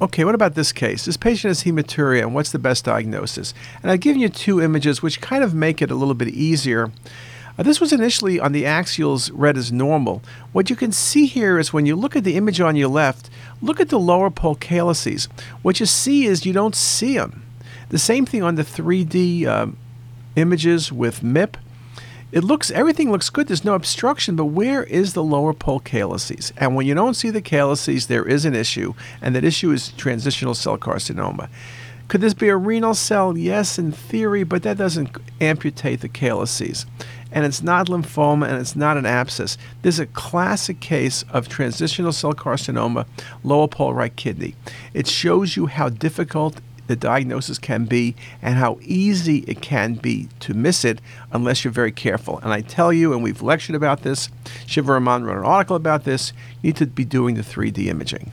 okay, what about this case? This patient has hematuria, and what's the best diagnosis? And I've given you two images which kind of make it a little bit easier. Uh, this was initially on the axials read as normal. What you can see here is when you look at the image on your left, look at the lower pole calyces. What you see is you don't see them. The same thing on the 3D um, images with MIP. It looks everything looks good. There's no obstruction, but where is the lower pole calyces? And when you don't see the calyces, there is an issue, and that issue is transitional cell carcinoma. Could this be a renal cell? Yes, in theory, but that doesn't amputate the calyces. And it's not lymphoma and it's not an abscess. This is a classic case of transitional cell carcinoma, lower pole right kidney. It shows you how difficult the diagnosis can be and how easy it can be to miss it unless you're very careful. And I tell you, and we've lectured about this, Siva Raman wrote an article about this, you need to be doing the 3D imaging.